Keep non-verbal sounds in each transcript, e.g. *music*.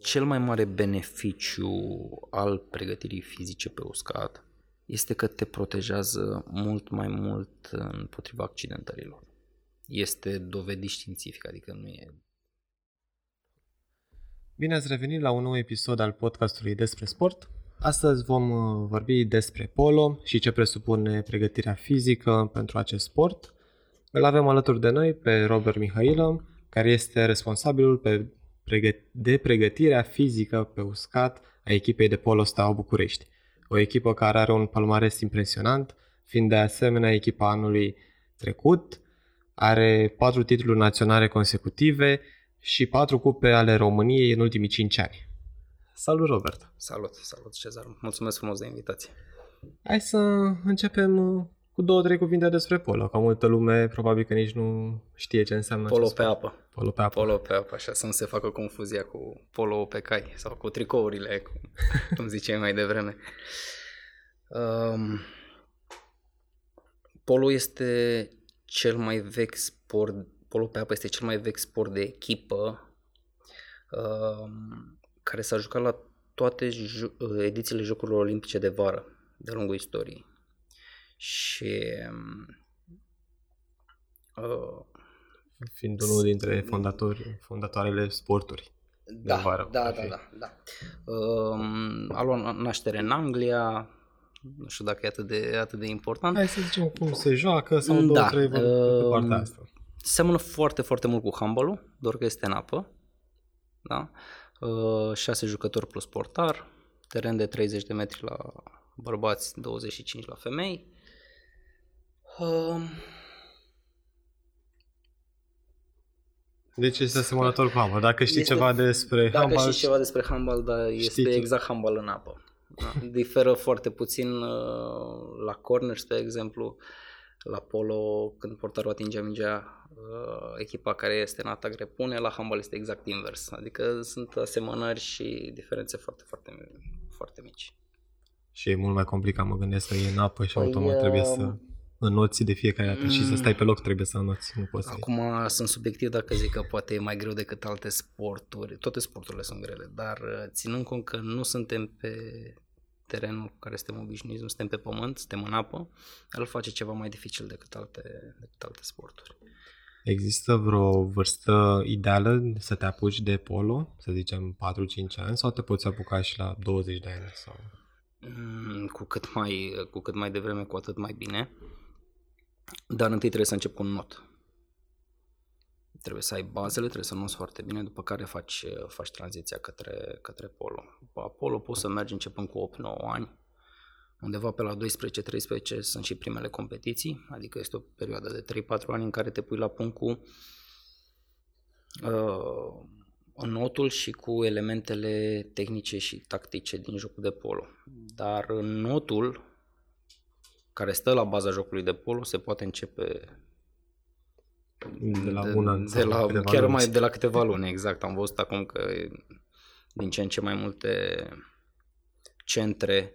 Cel mai mare beneficiu al pregătirii fizice pe uscat este că te protejează mult mai mult împotriva accidentărilor. Este dovedit științific, adică nu e... Bine ați revenit la un nou episod al podcastului despre sport. Astăzi vom uh, vorbi despre polo și ce presupune pregătirea fizică pentru acest sport. Îl avem alături de noi pe Robert Mihailă, care este responsabilul pe de pregătirea fizică pe uscat a echipei de polo Steaua București. O echipă care are un palmares impresionant, fiind de asemenea echipa anului trecut, are patru titluri naționale consecutive și patru cupe ale României în ultimii cinci ani. Salut, Robert! Salut, salut, Cezar! Mulțumesc frumos de invitație! Hai să începem uh, cu două, trei cuvinte despre polo, ca multă lume probabil că nici nu știe ce înseamnă Polo pe apă. Polo pe apă. Polo pe apă, așa să nu se facă confuzia cu polo pe cai sau cu tricourile, cum, *laughs* cum ziceai mai devreme. Um, polo este cel mai vechi sport, polo pe apă este cel mai vechi sport de echipă um, care s-a jucat la toate edițiile Jocurilor Olimpice de vară de lungul istoriei. Și uh, fiind unul dintre fondatori, fondatoarele sporturi. Da, de vară, da, da, da, da. Uh, a luat naștere în Anglia, nu știu dacă e atât de, atât de important. Hai să zicem cum se joacă sau două, da, trei uh, pe partea asta. Seamănă foarte, foarte mult cu handball doar că este în apă. Da? Uh, șase jucători plus portar, teren de 30 de metri la bărbați, 25 la femei. Uh, Deci este asemănător cu handball. Dacă știi este, ceva despre dacă handball... Dacă știi ceva despre handball, da, este știi exact handball în apă. Da. Diferă foarte puțin uh, la corner, spre exemplu, la polo, când portarul atinge mingea, uh, echipa care este în atac repune, la handball este exact invers. Adică sunt asemănări și diferențe foarte, foarte, foarte mici. Și e mult mai complicat, mă gândesc că e în apă și păi, automat trebuie să uh, înnoți de fiecare dată mm. și să stai pe loc trebuie să înnoți, nu poți Acum să sunt subiectiv dacă zic că poate e mai greu decât alte sporturi, toate sporturile sunt grele, dar uh, ținând cont că nu suntem pe terenul cu care suntem obișnuiți, nu suntem pe pământ, suntem în apă, îl face ceva mai dificil decât alte, decât alte sporturi. Există vreo vârstă ideală să te apuci de polo, să zicem 4-5 ani, sau te poți apuca și la 20 de ani? Sau... Mm, cu cât mai, cu cât mai devreme, cu atât mai bine. Dar întâi trebuie să încep cu un not. Trebuie să ai bazele, trebuie să noți foarte bine, după care faci, faci tranziția către, către polo. După polo poți să mergi începând cu 8-9 ani, undeva pe la 12-13 sunt și primele competiții, adică este o perioadă de 3-4 ani în care te pui la punct cu uh, notul și cu elementele tehnice și tactice din jocul de polo. Dar notul care stă la baza jocului de polo se poate începe de la un an de, de la, chiar luni. mai de la câteva luni, exact. Am văzut acum că din ce în ce mai multe centre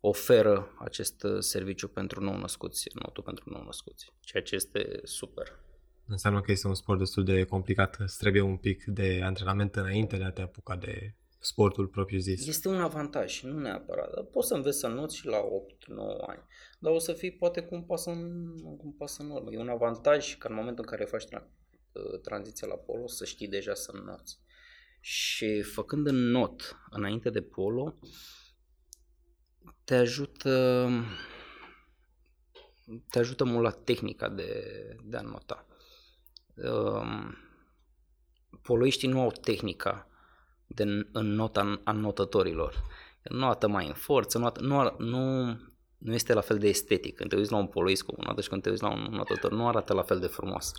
oferă acest serviciu pentru nou-născuți, notul pentru nou-născuți, ceea ce este super. Înseamnă că este un sport destul de complicat, îți trebuie un pic de antrenament înainte de a te apuca de sportul propriu zis. Este un avantaj, nu neapărat. Poți să înveți să noți și la 8-9 ani, dar o să fii poate cu un pas în, cu un pas în urmă. E un avantaj că în momentul în care faci tra- uh, tranziția la polo să știi deja să noți. Și făcând în not înainte de polo, te ajută te ajută mult la tehnica de, de a nota. Um, poloiștii nu au tehnica de în nota a notătorilor. Notă mai în forță, notă, nu, nu, nu este la fel de estetic. Când te uiți la un poloist cu un și când te uiți la un notător, nu arată la fel de frumos.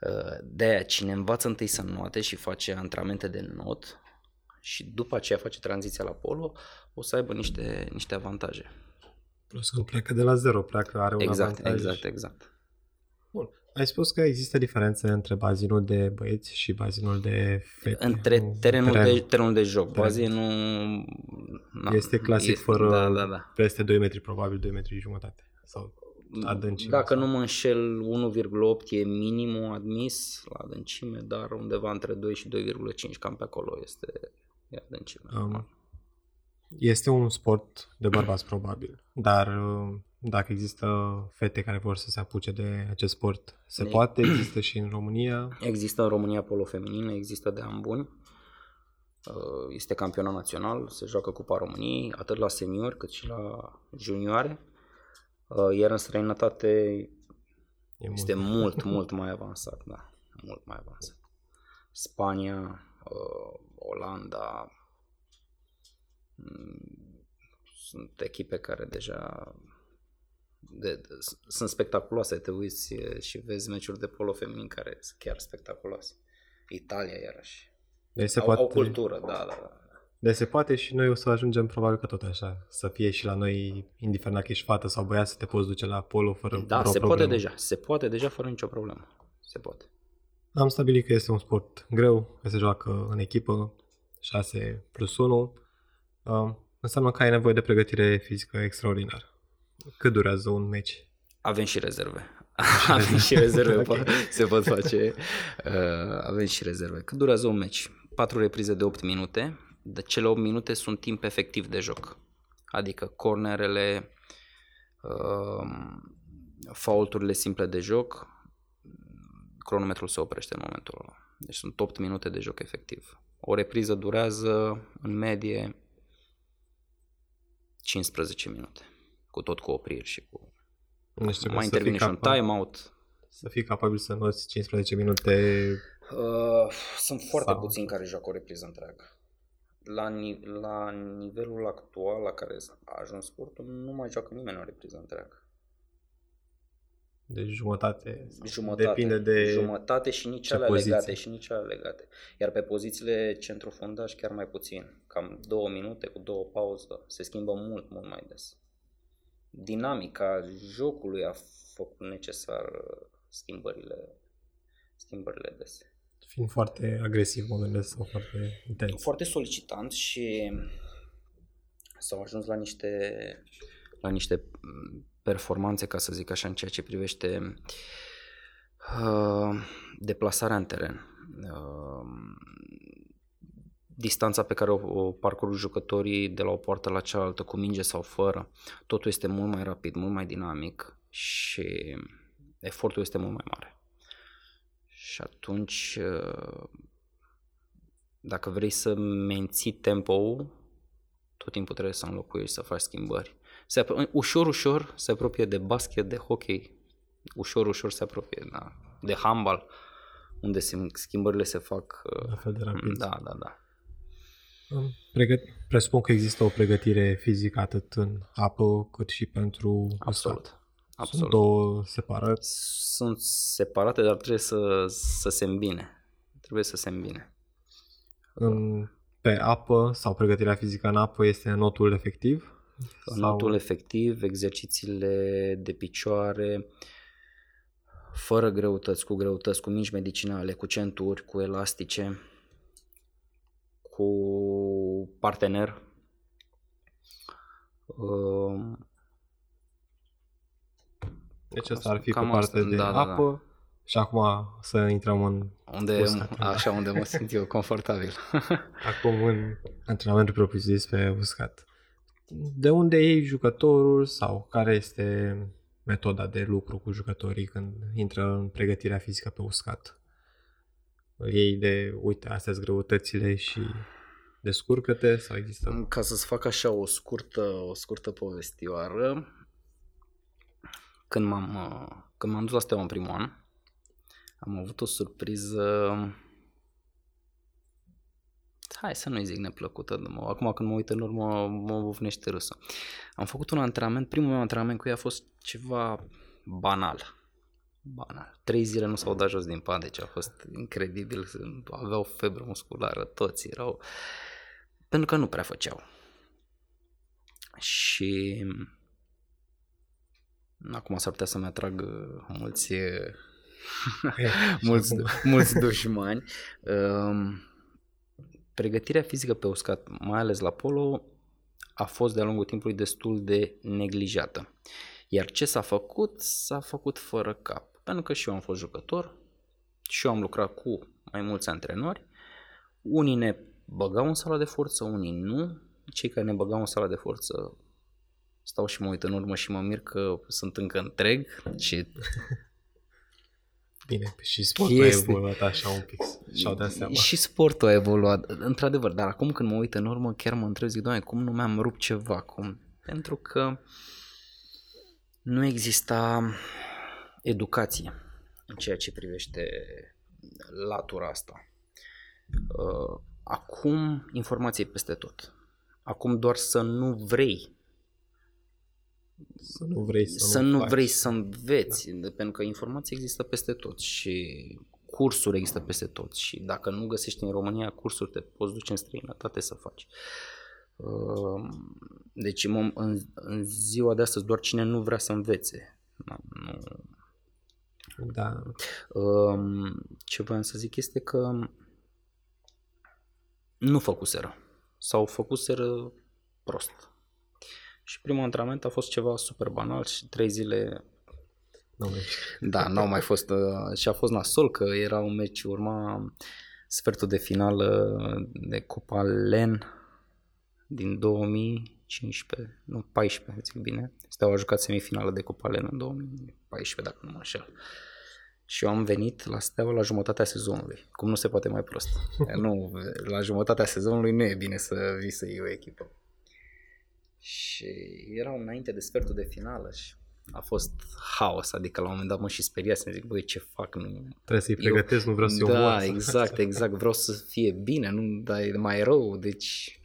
Uh, de aia, cine învață întâi să note și face antrenamente de not și după aceea face tranziția la polo, o să aibă niște, niște avantaje. Plus că pleacă de la zero, pleacă, are un exact, avantaj. Exact, exact. Bun. Ai spus că există diferențe între bazinul de băieți și bazinul de fete. Între terenul, teren. de, terenul de joc. Teren. Bazinul... Na, este clasic este, fără da, da, da. peste 2 metri, probabil 2 metri și jumătate. Sau adâncime. Dacă sau- nu mă înșel, 1,8 e minimul admis la adâncime, dar undeva între 2 și 2,5, cam pe acolo este e adâncime. Um, este un sport de bărbați probabil, dar uh, dacă există fete care vor să se apuce de acest sport, se Ne- poate, există și în România. Există în România polo feminin, există de ani buni. Uh, Este campionat național, se joacă Cupa României, atât la senior cât și la junioare. Uh, Iar în străinătate E este mult. mult, mult mai avansat, da, mult mai avansat. Spania, uh, Olanda, mm, sunt echipe care deja de, de, sunt spectaculoase, te uiți e, și vezi meciuri de polo feminin care sunt chiar spectaculoase. Italia iarăși. Deci se au, poate, au cultură, da, da, da. deci se poate și noi o să ajungem probabil că tot așa, să fie și la noi, indiferent dacă ești fată sau băiat, să te poți duce la polo fără Da, vreo se problemă. poate deja, se poate deja fără nicio problemă. Se poate. Am stabilit că este un sport greu, că se joacă în echipă, 6 plus 1. Uh, înseamnă că ai nevoie de pregătire fizică extraordinară. Cât durează un meci? Avem și rezerve. *laughs* avem și rezerve, Ok. okay. se pot face. Uh, avem și rezerve. Cât durează un meci? Patru reprize de 8 minute. De cele 8 minute sunt timp efectiv de joc. Adică cornerele, uh, faulturile simple de joc, cronometrul se oprește în momentul ăla. Deci sunt 8 minute de joc efectiv. O repriză durează în medie 15 minute. Cu tot cu opriri și cu Deci trebuie mai să fii intervine și un capa- timeout. Să fii capabil să noți 15 minute. Uh, sunt foarte Sau- puțini care joacă o repriză întreagă. La, ni- la nivelul actual la care a ajuns sportul, nu mai joacă nimeni o repriză întreagă. Deci jumătate. Jumătate, Depinde de jumătate și nici ce alea poziție. legate și nici alea legate. Iar pe pozițiile centrofundaș chiar mai puțin. Cam două minute cu două pauză. Se schimbă mult, mult mai des. Dinamica jocului a făcut necesar uh, schimbările, schimbările dese. Fiind foarte agresiv, mă gândesc, sau foarte intens. foarte solicitant și s-au ajuns la niște la niște mm, performanțe, ca să zic așa, în ceea ce privește uh, deplasarea în teren. Uh, distanța pe care o, o parcurg jucătorii de la o poartă la cealaltă, cu minge sau fără, totul este mult mai rapid, mult mai dinamic și efortul este mult mai mare. Și atunci, uh, dacă vrei să menții tempo tot timpul trebuie să înlocuiești, să faci schimbări. Se apro- ușor, ușor se apropie de basket, de hockey, ușor, ușor se apropie da, de handball, unde se, schimbările se fac. uh, La fel de rapid. Da, da, da. Am Pregăt- presupun că există o pregătire fizică atât în apă cât și pentru uscat. Absolut. Sunt Absolut. două separate. Sunt separate, dar trebuie să, să se îmbine. Trebuie să se îmbine. În, pe apă sau pregătirea fizică în apă este notul efectiv? Notul efectiv, exercițiile de picioare, fără greutăți, cu greutăți, cu mici medicinale, cu centuri, cu elastice, cu partener. Um, Deci asta ar fi Cam pe partea asta, de da, da, da. apă și acum să intrăm în, unde, Uscat, da. așa unde mă simt eu confortabil. *laughs* acum în antrenamentul propriu-zis pe uscat. De unde iei jucătorul sau care este metoda de lucru cu jucătorii când intră în pregătirea fizică pe uscat? Îl iei de, uite, astea sunt greutățile și descurcă-te sau există... Ca să-ți fac așa o scurtă, o scurtă povestioară, când m-am, uh, când m-am dus la Steaua în primul an, am avut o surpriză, hai să nu-i zic neplăcută, mă- acum când mă uit în urmă mă bufnește râsul. Am făcut un antrenament, primul meu antrenament cu ea a fost ceva banal. Banal. Trei zile nu s-au dat jos din pat, deci a fost incredibil. Aveau febră musculară, toți erau... Pentru că nu prea făceau. Și acum s-ar putea să-mi atrag uh, mulți, uh, *laughs* mulți, mulți dușmani. Um, Pregătirea fizică pe uscat, mai ales la polo, a fost de-a lungul timpului destul de neglijată. Iar ce s-a făcut, s-a făcut fără cap. Pentru că și eu am fost jucător, și eu am lucrat cu mai mulți antrenori, unii ne băgau în sala de forță, unii nu, cei care ne băgau în sala de forță stau și mă uit în urmă și mă mir că sunt încă întreg și *laughs* Bine, și sportul este... a evoluat așa un pic și-au dat seama. Și sportul a evoluat, într-adevăr, dar acum când mă uit în urmă chiar mă întreb, zic, doamne, cum nu mi-am rupt ceva? Cum? Pentru că nu exista educație în ceea ce privește latura asta. Uh, acum informație peste tot. Acum doar să nu vrei să nu vrei să, să nu, nu faci. vrei să înveți, da. pentru că informația există peste tot și cursuri există peste tot și dacă nu găsești în România cursuri, te poți duce în străinătate să faci. Uh, deci în, în ziua de astăzi doar cine nu vrea să învețe. Nu. Da. Um, ce vreau să zic este că nu făcuseră sau făcuseră prost. Și primul antrenament a fost ceva super banal și trei zile nu da, n-au mai fost uh, și a fost nasol că era un meci, urma sfertul de finală de Copa LEN din 2015, nu 14, zic bine. Steaua a jucat semifinală de Copa LEN în 2014, dacă nu mă înșel. Și eu am venit la Steaua la jumătatea sezonului. Cum nu se poate mai prost. *laughs* nu, la jumătatea sezonului nu e bine să vii să iei o echipă. Și erau înainte de sfertul de finală și a fost haos, adică la un moment dat mă și speria să zic, băi, ce fac? Nu... Trebuie să-i pregătesc, eu... nu vreau să-i Da, omor. exact, exact, vreau să fie bine, nu, dar e mai rău, deci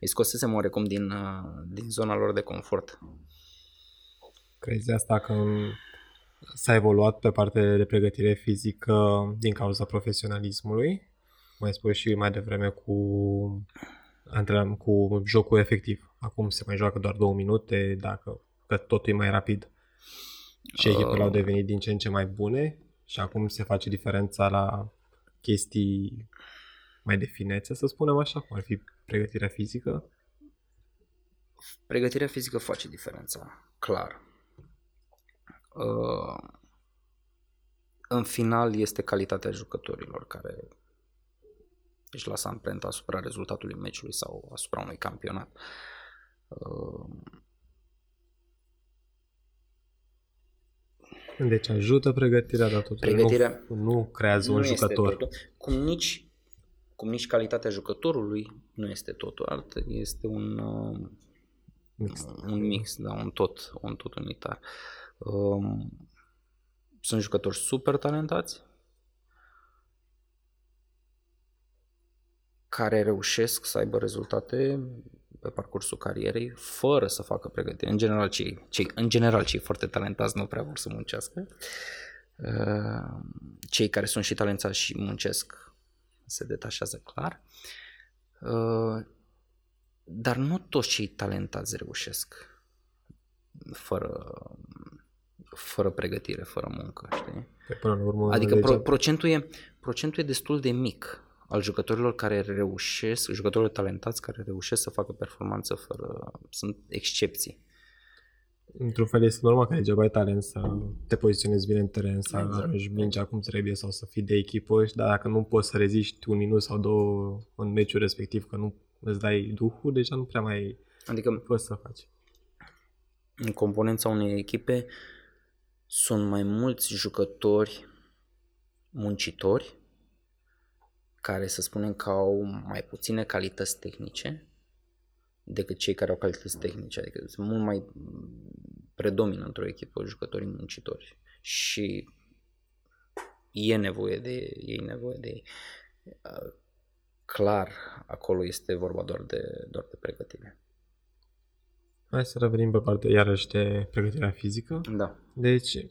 îi scosesem oarecum din, uh, din zona lor de confort. Crezi asta că s-a evoluat pe partea de pregătire fizică din cauza profesionalismului? Mai spui și mai devreme cu antrenam cu jocul efectiv. Acum se mai joacă doar două minute, dacă că totul e mai rapid. Și echipele uh. au devenit din ce în ce mai bune și acum se face diferența la chestii mai de finețe, să spunem așa, cum ar fi pregătirea fizică. Pregătirea fizică face diferența, clar. Uh, în final este calitatea jucătorilor care își lasă amprenta asupra rezultatului meciului sau asupra unui campionat. Deci ajută pregătirea, dar totuși pregătirea nu, nu creează nu un jucător. Totul. Cum nici, cum nici calitatea jucătorului nu este totul. Alt este un uh, mix, un mix, da, un tot, un tot unitar. Um, sunt jucători super talentați, care reușesc să aibă rezultate pe parcursul carierei fără să facă pregătire. În general, cei, cei, în general, cei foarte talentați nu prea vor să muncească. Uh, cei care sunt și talentați și muncesc se detașează clar. Uh, dar nu toți cei talentați reușesc fără, fără pregătire, fără muncă, știi? Până la urmă, adică pro, procentul, e, procentul e destul de mic al jucătorilor care reușesc, jucătorilor talentați care reușesc să facă performanță fără... sunt excepții. Într-un fel este normal că degeaba ai talent să te poziționezi bine în teren, să exact. arunci mingea cum trebuie sau să fii de echipă, dar dacă nu poți să reziști un minut sau două în meciul respectiv, că nu îți dai duhul, deja nu prea mai adică poți să faci. În componența unei echipe sunt mai mulți jucători muncitori care să spunem că au mai puține calități tehnice decât cei care au calități tehnice, adică sunt mult mai predomină într-o echipă jucătorii muncitori și e nevoie de ei, nevoie de ei. Clar, acolo este vorba doar de, doar de pregătire. Hai să revenim pe partea iarăși de pregătirea fizică. Da. Deci,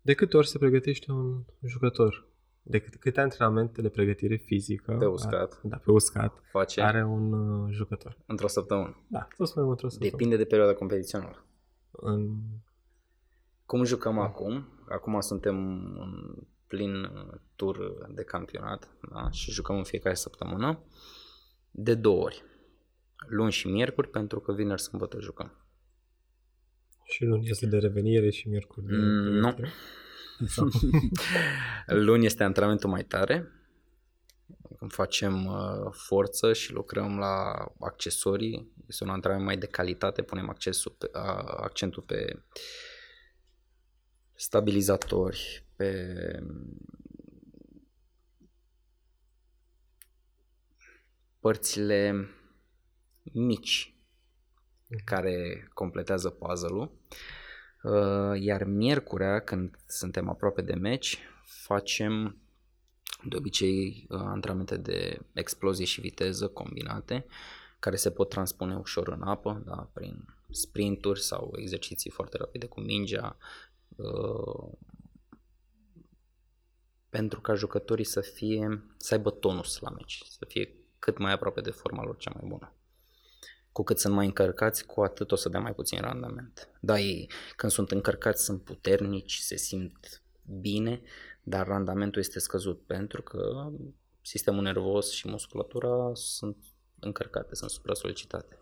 de câte ori se pregătește un jucător? De câte, câte antrenamente de pregătire fizică pe uscat, are, da, pe uscat face are un uh, jucător. Într-o săptămână. Da, să spunem într-o săptămână. Depinde de perioada competițională. În... Cum jucăm acum? Acum suntem în plin tur de campionat da? și jucăm în fiecare săptămână de două ori. Luni și miercuri, pentru că vineri sâmbătă jucăm. Și luni este de revenire și miercuri de Mm, nu. pregătire? Sau- *laughs* Luni este antrenamentul mai tare, când facem uh, forță și lucrăm la accesorii, este un antrenament mai de calitate, punem accesul pe, a, accentul pe stabilizatori, pe părțile mici care completează puzzle-ul. Uh, Iar miercurea, când suntem aproape de meci, facem de obicei uh, antrenamente de explozie și viteză combinate, care se pot transpune ușor în apă, da, prin sprinturi sau exerciții foarte rapide cu mingea, uh, pentru ca jucătorii să fie, să aibă tonus la meci, să fie cât mai aproape de forma lor cea mai bună. Cu cât sunt mai încărcați, cu atât o să dea mai puțin randament. Da, ei când sunt încărcați sunt puternici, se simt bine, dar randamentul este scăzut pentru că sistemul nervos și musculatura sunt încărcate, sunt supra-solicitate.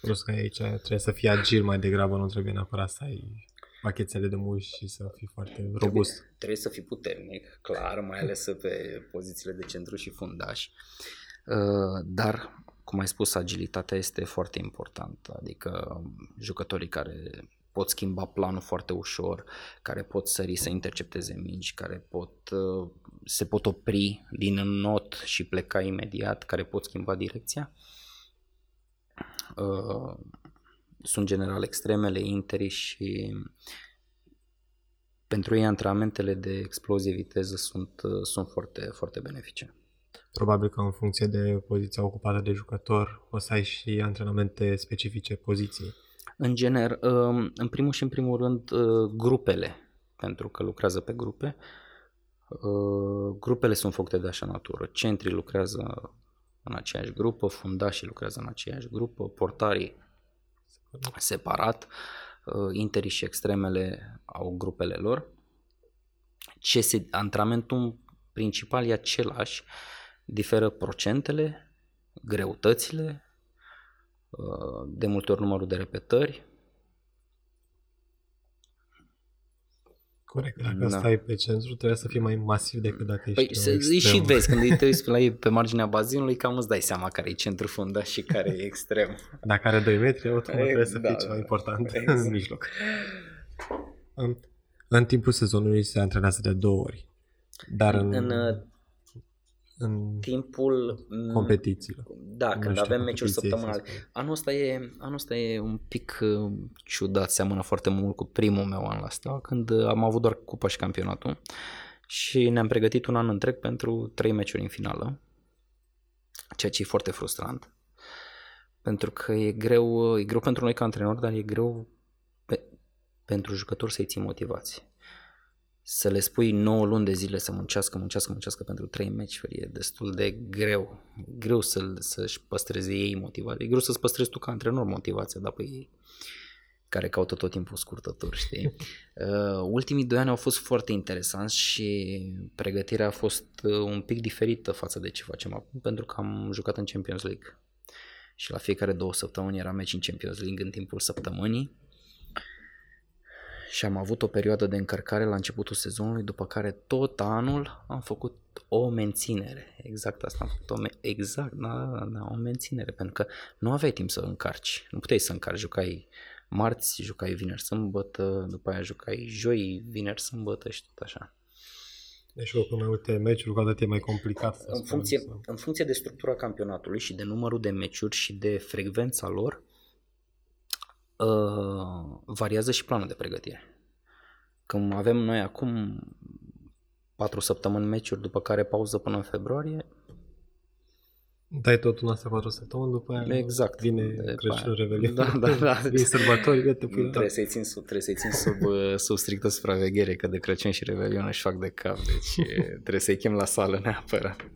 Plus că aici trebuie să fii agil mai degrabă, nu trebuie neapărat să ai pachetele de muși și să fii foarte robust. Trebuie, trebuie să fii puternic, clar, mai ales pe pozițiile de centru și fundaș. Uh, Dar, cum ai spus, agilitatea este foarte importantă, adică jucătorii care pot schimba planul foarte ușor, care pot sări să intercepteze mingi, care pot, uh, se pot opri din not și pleca imediat, care pot schimba direcția. Uh, Sunt general extremele, interi și pentru ei antrenamentele de explozie viteză sunt, uh, sunt foarte, foarte benefice. Probabil că în funcție de poziția ocupată de jucător o să ai și antrenamente specifice poziției. În gener, um, în primul și în primul rând, uh, grupele, pentru că lucrează pe grupe. Uh, Grupele sunt făcute de așa natură. Centrii lucrează în aceeași grupă, fundașii lucrează în aceeași grupă, portarii separat, uh, interii și extremele au grupele lor. Ce se, antrenamentul principal e același, diferă procentele, greutățile, uh, de multe ori numărul de repetări. Corect. Dacă Da. stai pe centru, trebuie să fii mai masiv decât dacă ești Păi să, un îi extrem. și vezi, când te uiți *laughs* la ei pe marginea bazinului, cam îți dai seama care e centru fundaș și care e extrem. Dacă are 2 metri, automat E, trebuie să da, fie cel da, mai important exact. în mijloc. În, în timpul sezonului se antrenează de două ori. Dar în, În uh, în timpul... m, competițiile. Da, Nu când știu, avem meciuri competiție, săptămânale. să spun. Anul ăsta, e, anul ăsta e un pic uh, ciudat, seamănă foarte mult cu primul meu an la asta, când uh, am avut doar cupa și campionatul și ne-am pregătit un an întreg pentru trei meciuri în finală, ceea ce e foarte frustrant, pentru că e greu, e greu pentru noi ca antrenori, dar e greu pe, pentru jucători să-i ții motivați. Să le spui 9 luni de zile să muncească, muncească, muncească pentru 3 meciuri e destul de greu. E greu să, să-și păstreze ei motivația. E greu să-ți păstrezi tu ca antrenor motivația, dar pe ei care caută tot timpul scurtături, știi? *laughs* Uh, ultimii doi ani au fost foarte interesanți și pregătirea a fost uh, un pic diferită față de ce facem acum, pentru că am jucat în Champions League. Și la fiecare două săptămâni era meci în Champions League în timpul săptămânii și am avut o perioadă de încărcare la începutul sezonului, după care tot anul am făcut o menținere. Exact asta am făcut, o me- exact, da, da, da, o menținere, pentru că nu aveai timp să încarci, nu puteai să încarci, jucai marți, jucai vineri, sâmbătă, după aia jucai joi, vineri, sâmbătă și tot așa. Deci cu mai multe meciuri, cu atât e mai complicat. Să În spun, funcție, să- în funcție de structura campionatului și de numărul de meciuri și de frecvența lor, uh, variază și planul de pregătire. Când avem noi acum patru săptămâni meciuri, după care pauză până în februarie, Dai tot un asta patru săptămâni, după aia Exact. vine După Crăciunul, aia. Revelion. Da, da, da. *laughs* Vin sărbători, te pui la... trebuie să-i țin sub, trebuie să-i țin sub, uh, sub strictă supraveghere, că de Crăciun și Revelion își fac de cap, deci *laughs* e, trebuie să-i chem la sală neapărat.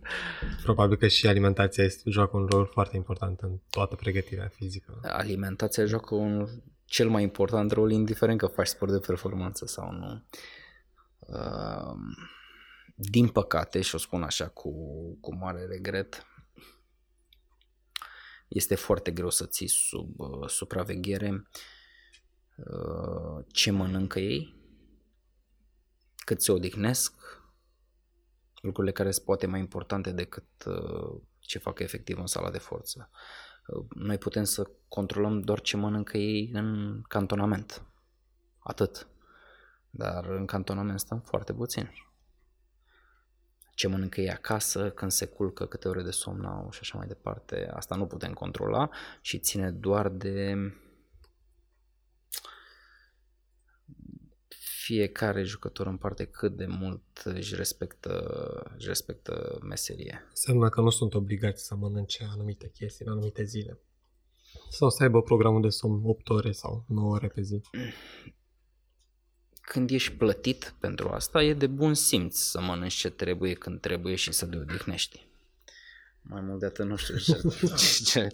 Probabil că și alimentația este, joacă un rol foarte important în toată pregătirea fizică. alimentația joacă un cel mai important rol, indiferent că faci sport de performanță sau nu. Uh, Din păcate, și o spun așa cu, cu mare regret, este foarte greu să ții sub uh, supraveghere uh, ce mănâncă ei, cât se odihnesc, lucrurile care sunt poate mai importante decât uh, ce fac efectiv în sala de forță. Uh, noi putem să controlăm doar ce mănâncă ei în cantonament. Atât. Dar în cantonament stăm foarte puțin. Ce mănâncă ei acasă, când se culcă, câte ore de somn au și așa mai departe, asta nu putem controla și ține doar de fiecare jucător în parte cât de mult își respectă, își respectă meserie. Înseamnă că nu sunt obligați să mănânce anumite chestii în anumite zile. Sau să aibă programul de somn 8 ore sau 9 ore pe zi. Când ești plătit pentru asta, e de bun simț să mănânci ce trebuie când trebuie și să te odihnești. Mai mult de atât nu știu ce, *laughs* ce, ce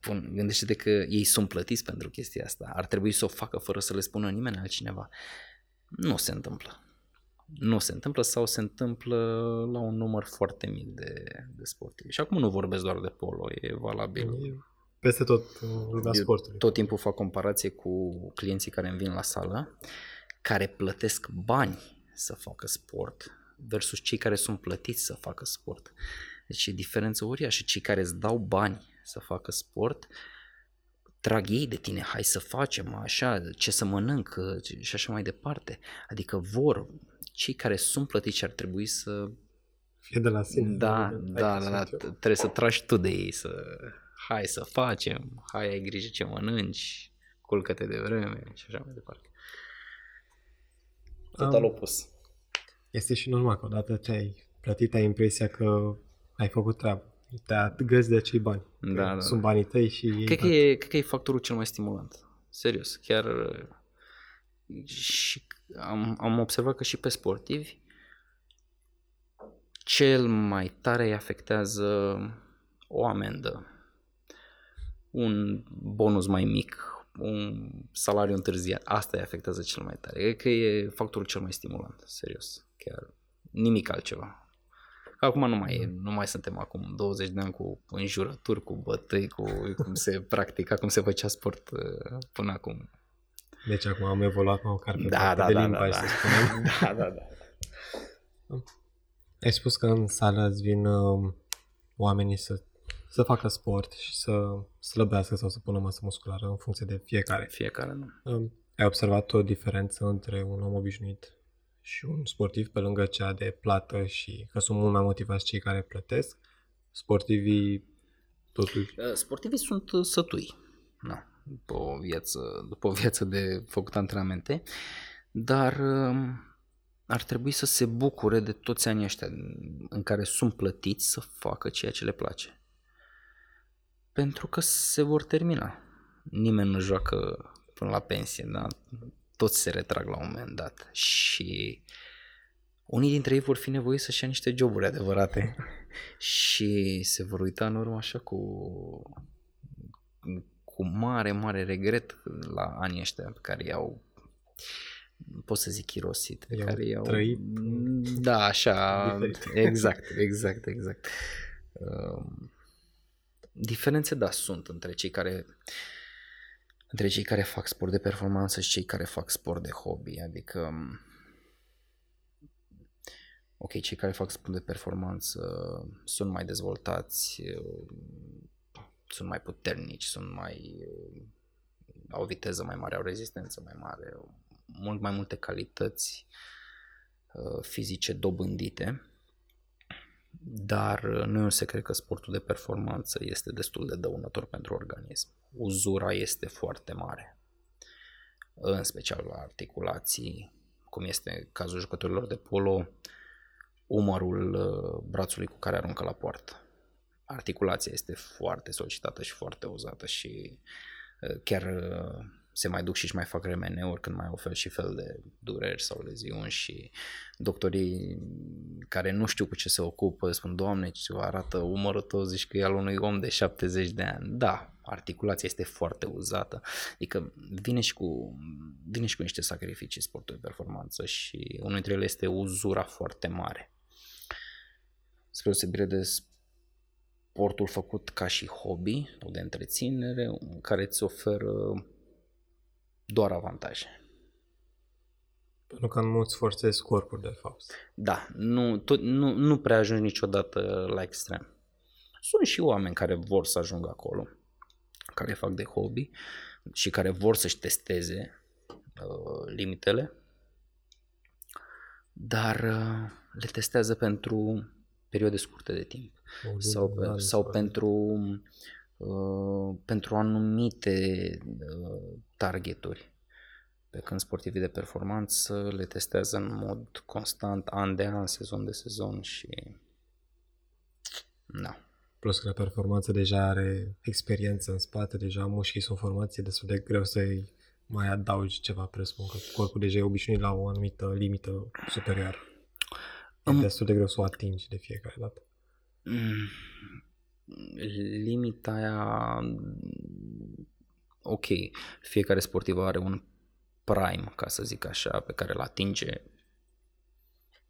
pun. Gândește-te că ei sunt plătiți pentru chestia asta. Ar trebui să o facă fără să le spună nimeni altcineva. Nu se întâmplă. Nu se întâmplă sau se întâmplă la un număr foarte mic de, de sportivi. Și acum nu vorbesc doar de polo, e valabil. E peste tot lumea sportului. Tot timpul fac comparație cu clienții care îmi vin la sală, care plătesc bani să facă sport versus cei care sunt plătiți să facă sport. Deci e diferență uriașă. Cei care îți dau bani să facă sport trag ei de tine, hai să facem așa, ce să mănânc și așa mai departe. Adică vor, cei care sunt plătiți ar trebui să... Fie de la sine. Da, da, da, da trebuie să tragi tu de ei, să hai să facem, hai ai grijă ce mănânci, culcă-te de vreme și așa mai departe. Total opus. Este și normal că odată ce ai plătit, ai impresia că ai făcut treabă te găsi de acei bani. Da, da. Sunt banii tăi și... Cred că, e, cred că e factorul cel mai stimulant. Serios. Chiar și am, am observat că și pe sportivi cel mai tare îi afectează o amendă, un bonus mai mic, un salariu întârziat. Asta îi afectează cel mai tare. Cred că e factorul cel mai stimulant, serios. Chiar nimic altceva. Acum nu mai, mm. nu mai suntem acum 20 de ani cu înjurături, cu bătăi, cu cum se practica, cum se făcea sport uh, până acum. Deci acum am evoluat măcar pe da, da, de da, limbaj, da, să spunem. *laughs* da, da, da. Ai spus că în sală îți vin uh, oamenii să, să facă sport și să slăbească sau să pună masă musculară în funcție de fiecare. Fiecare, nu. Uh, ai observat o diferență între un om obișnuit și un sportiv pe lângă cea de plată și că sunt mult mai motivați cei care plătesc, sportivii totuși... Uh, sportivii sunt uh, sătui, na, după o viață, după o viață de făcut antrenamente, dar um, ar trebui să se bucure de toți anii ăștia în care sunt plătiți să facă ceea ce le place. Pentru că se vor termina. Nimeni nu joacă până la pensie, da? Toți se retrag la un moment dat și unii dintre ei vor fi nevoiți să-și ia niște joburi adevărate și se vor uita în urmă așa cu, cu mare, mare regret la anii ăștia pe care i-au pot să zic irosit, pe i-au care i-au... Trăit. Da, așa, exact, exact, exact. Um, diferențe, da, sunt între cei care între cei care fac sport de performanță și cei care fac sport de hobby. Adică, um, ok, cei care fac sport de performanță sunt mai dezvoltați, um, sunt mai puternici, sunt mai um, au viteză mai mare, au rezistență mai mare, mult mai multe calități uh, fizice dobândite dar uh, nu e un secret că sportul de performanță este destul de dăunător pentru organism. Uzura este foarte mare, în special la articulații, cum este cazul jucătorilor de polo, umărul uh, brațului cu care aruncă la poartă. Articulația este foarte solicitată și foarte uzată și uh, chiar se mai duc și își mai fac remeneuri când mai au fel și fel de dureri sau leziuni și doctorii care nu știu cu ce se ocupă spun, Doamne, ce arată umărul tău, zici că e al unui om de 70 de ani. Da, articulația este foarte uzată, adică vine și cu, vine și cu niște sacrificii sportul de performanță și unul dintre ele este uzura foarte mare. Spre deosebire de sportul făcut ca și hobby sau de întreținere, care îți oferă doar avantaje. Pentru că nu îți forțezi corpul, de fapt. Da, nu, tot, nu, nu prea ajungi niciodată la extrem. Sunt și oameni care vor să ajungă acolo, care fac de hobby și care vor să-și testeze uh, limitele, dar uh, le testează pentru perioade scurte de timp o sau, pe, sau pentru, uh, pentru anumite uh, targeturi. Pe când sportivii de performanță le testează în mod constant, an de an, sezon de sezon și... Da. Plus că la performanță deja are experiență în spate, deja mușchii sunt formații destul de greu să-i mai adaugi ceva, presupun că corpul deja e obișnuit la o anumită limită superioară. E destul de greu să o atingi de fiecare dată. Mm, limita aia, ok, fiecare sportiv are un prime, ca să zic așa, pe care îl atinge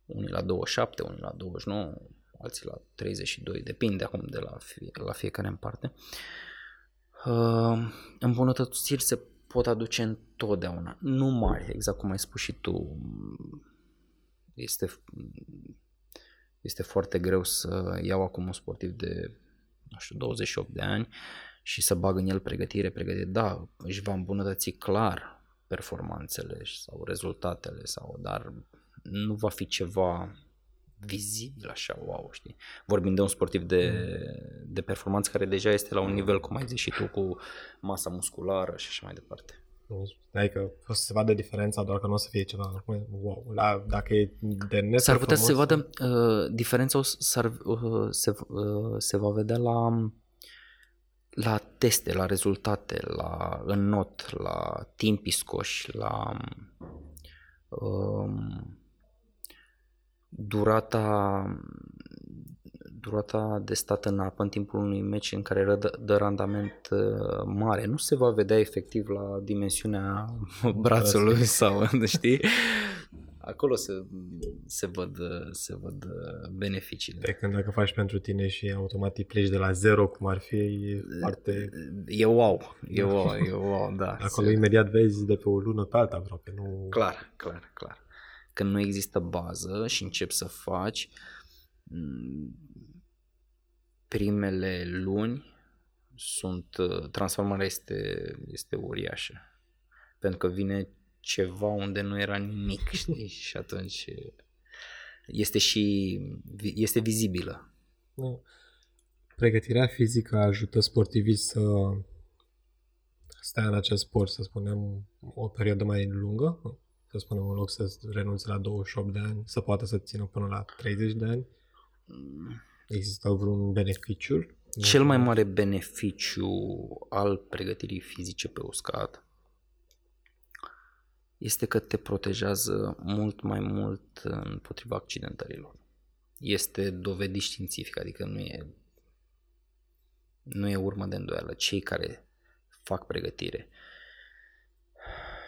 unii la 27, unii la 29, alții la 32, depinde acum de la, fie, la fiecare în parte. Uh, îmbunătățiri se pot aduce întotdeauna, nu mari, exact cum ai spus și tu. Este, este foarte greu să iau acum un sportiv de, nu știu, 28 de ani și să bag în el pregătire, pregătire. Da, își va îmbunătăți clar performanțele sau rezultatele, sau, dar nu va fi ceva vizibil așa, wow, știi? Vorbim de un sportiv de, de performanță care deja este la un nivel, cum ai zis și tu, cu masa musculară și așa mai departe. Adică o să se vadă diferența, doar că nu o să fie ceva wow. La, dacă e de S-ar putea să se vadă, uh, diferența o s-ar, uh, se, uh, se va vedea la la teste, la rezultate, la în not, la timpi scoși, la um, durata durata de stat în apă în timpul unui meci în care dă, dă randament uh, mare. Nu se va vedea efectiv la dimensiunea *laughs* brațului sau, *laughs* știi? acolo se, se, văd, se văd beneficiile. De când dacă faci pentru tine și automat îi pleci de la zero, cum ar fi, e foarte... E wow, e wow, e wow, da. Acolo se... imediat vezi de pe o lună pe alta aproape, nu... Clar, clar, clar. Când nu există bază și începi să faci, primele luni sunt, transformarea este, este uriașă. Pentru că vine ceva unde nu era nimic, *laughs* știi? și atunci este și este vizibilă. Da. Pregătirea fizică ajută sportivii să stea în acest sport, să spunem, o perioadă mai lungă, să spunem, în loc să renunțe la 28 de ani, să poată să țină până la 30 de ani? Există vreun beneficiu? Cel mai mare beneficiu al pregătirii fizice pe uscat este că te protejează mult mai mult împotriva accidentărilor. Este dovedit științific, adică nu e, nu e urmă de îndoială. Cei care fac pregătire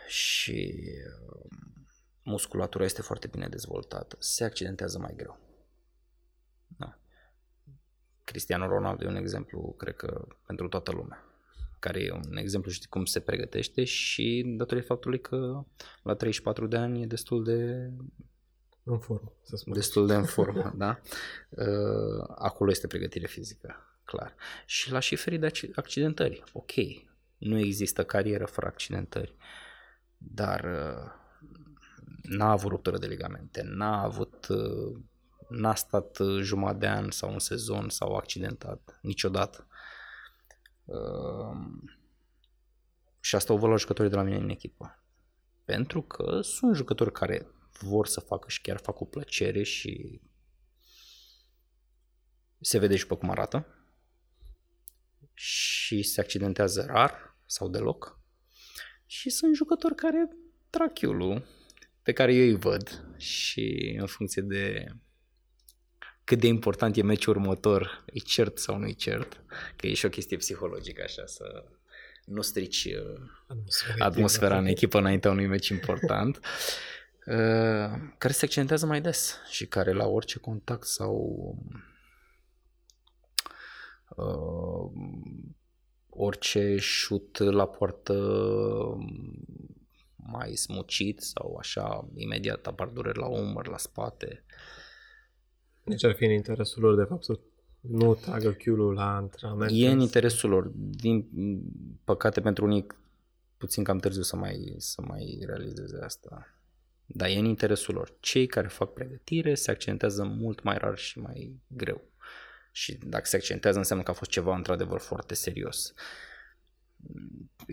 și um, musculatura este foarte bine dezvoltată, se accidentează mai greu. Da. Cristiano Ronaldo e un exemplu, cred că, pentru toată lumea care e un exemplu, știi cum se pregătește și datorită faptului că la 34 de ani e destul de în formă, să spun. Destul de în formă, *laughs* da? Uh, acolo este pregătire fizică, clar. Și la și ferit de accidentări, ok. Nu există carieră fără accidentări, dar uh, n-a avut ruptură de ligamente, n-a avut uh, n-a stat jumătate de an sau un sezon sau accidentat niciodată. Ehm, și asta o văd la jucătorii de la mine în echipă. Pentru că sunt jucători care vor să facă și chiar fac cu plăcere și se vede și pe cum arată și se accidentează rar sau deloc și sunt jucători care trag pe care eu îi văd și în funcție de cât de important e meciul următor, e cert sau nu e cert, că e și o chestie psihologică așa, să nu strici uh, atmosfera, atmosfera în echipă. înaintea unui meci important, *laughs* uh, care se accentează mai des și care la orice contact sau uh, orice șut la poartă mai smucit sau așa, imediat apar dureri la umăr, la spate. Deci ar fi în interesul lor, de fapt, să nu tragă chiulul la antrenament. E în interesul lor. Din păcate pentru unii puțin cam târziu să mai, să mai realizeze asta. Dar e în interesul lor. Cei care fac pregătire se accentează mult mai rar și mai greu. Și dacă se accentează înseamnă că a fost ceva într-adevăr foarte serios.